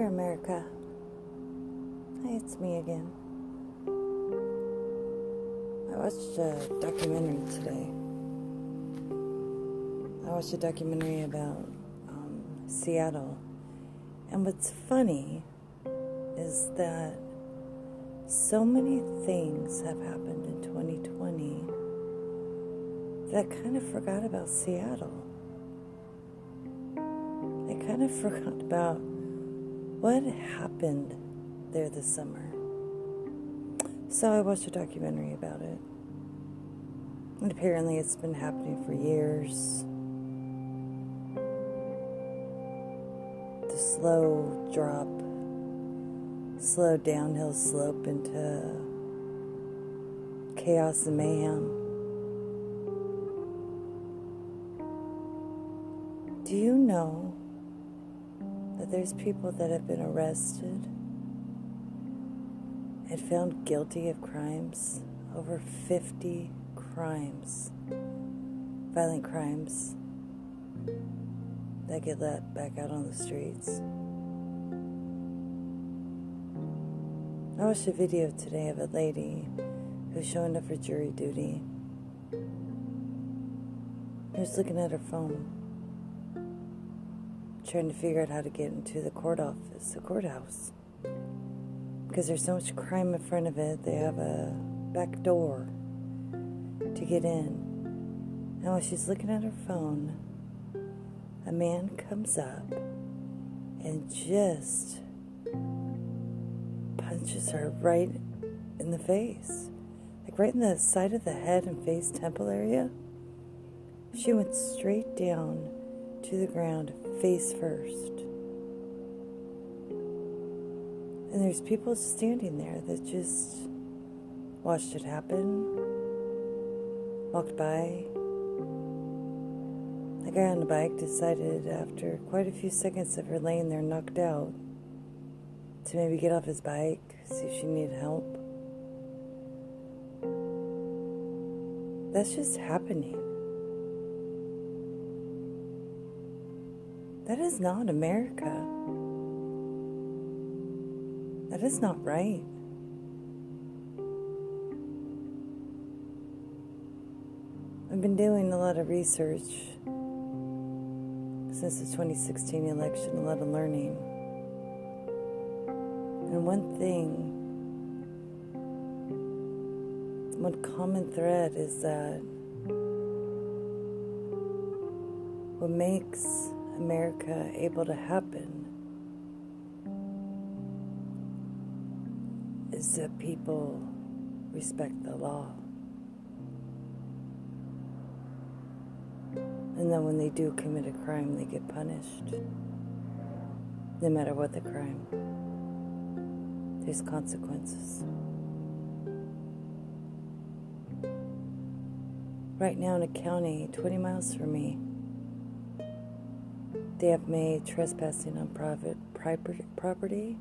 Dear America. Hi, it's me again. I watched a documentary today. I watched a documentary about um, Seattle. And what's funny is that so many things have happened in 2020 that I kind of forgot about Seattle. I kind of forgot about what happened there this summer. So I watched a documentary about it. And apparently it's been happening for years. The slow drop, slow downhill slope into chaos and mayhem. Do you know there's people that have been arrested and found guilty of crimes, over 50 crimes, violent crimes, that get let back out on the streets. I watched a video today of a lady who's showing up for jury duty. Was looking at her phone trying to figure out how to get into the court office, the courthouse. Because there's so much crime in front of it, they have a back door to get in. And while she's looking at her phone, a man comes up and just punches her right in the face. Like right in the side of the head and face temple area. She went straight down to the ground face first. And there's people standing there that just watched it happen, walked by. The guy on the bike decided after quite a few seconds of her laying there knocked out to maybe get off his bike, see if she needed help. That's just happening. That is not America. That is not right. I've been doing a lot of research since the 2016 election, a lot of learning. And one thing, one common thread is that what makes America able to happen is that people respect the law. And then when they do commit a crime, they get punished. No matter what the crime, there's consequences. Right now in a county 20 miles from me, they have made trespassing on private property,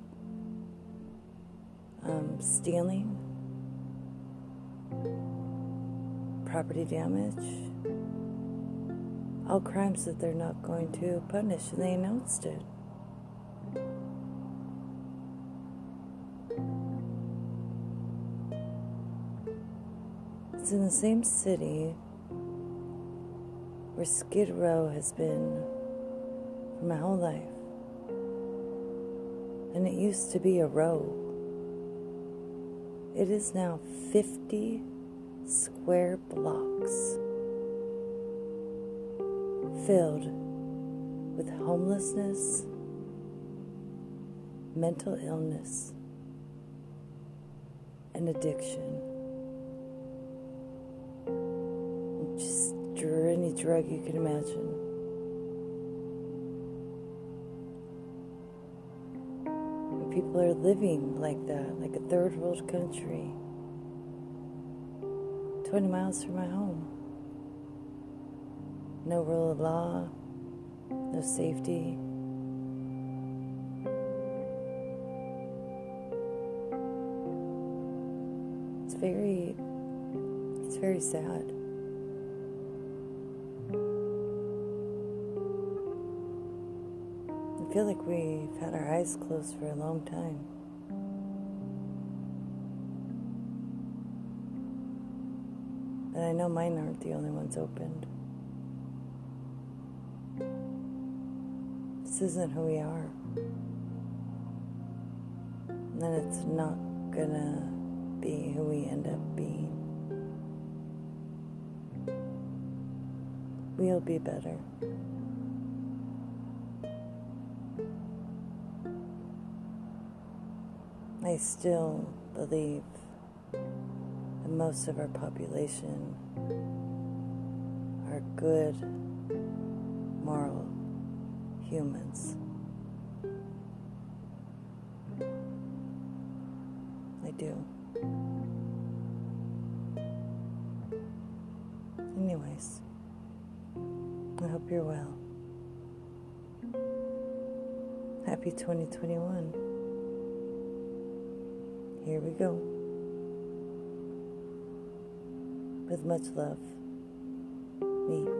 um, stealing, property damage, all crimes that they're not going to punish, and they announced it. It's in the same city where Skid Row has been my whole life. And it used to be a row. It is now 50 square blocks filled with homelessness, mental illness, and addiction. Just any drug you can imagine. People are living like that, like a third world country, 20 miles from my home. No rule of law, no safety. It's very, it's very sad. I feel like we've had our eyes closed for a long time. And I know mine aren't the only ones opened. This isn't who we are. And it's not gonna be who we end up being. We'll be better. I still believe that most of our population are good, moral humans. I do. Anyways, I hope you're well. Happy 2021. Here we go. With much love, me.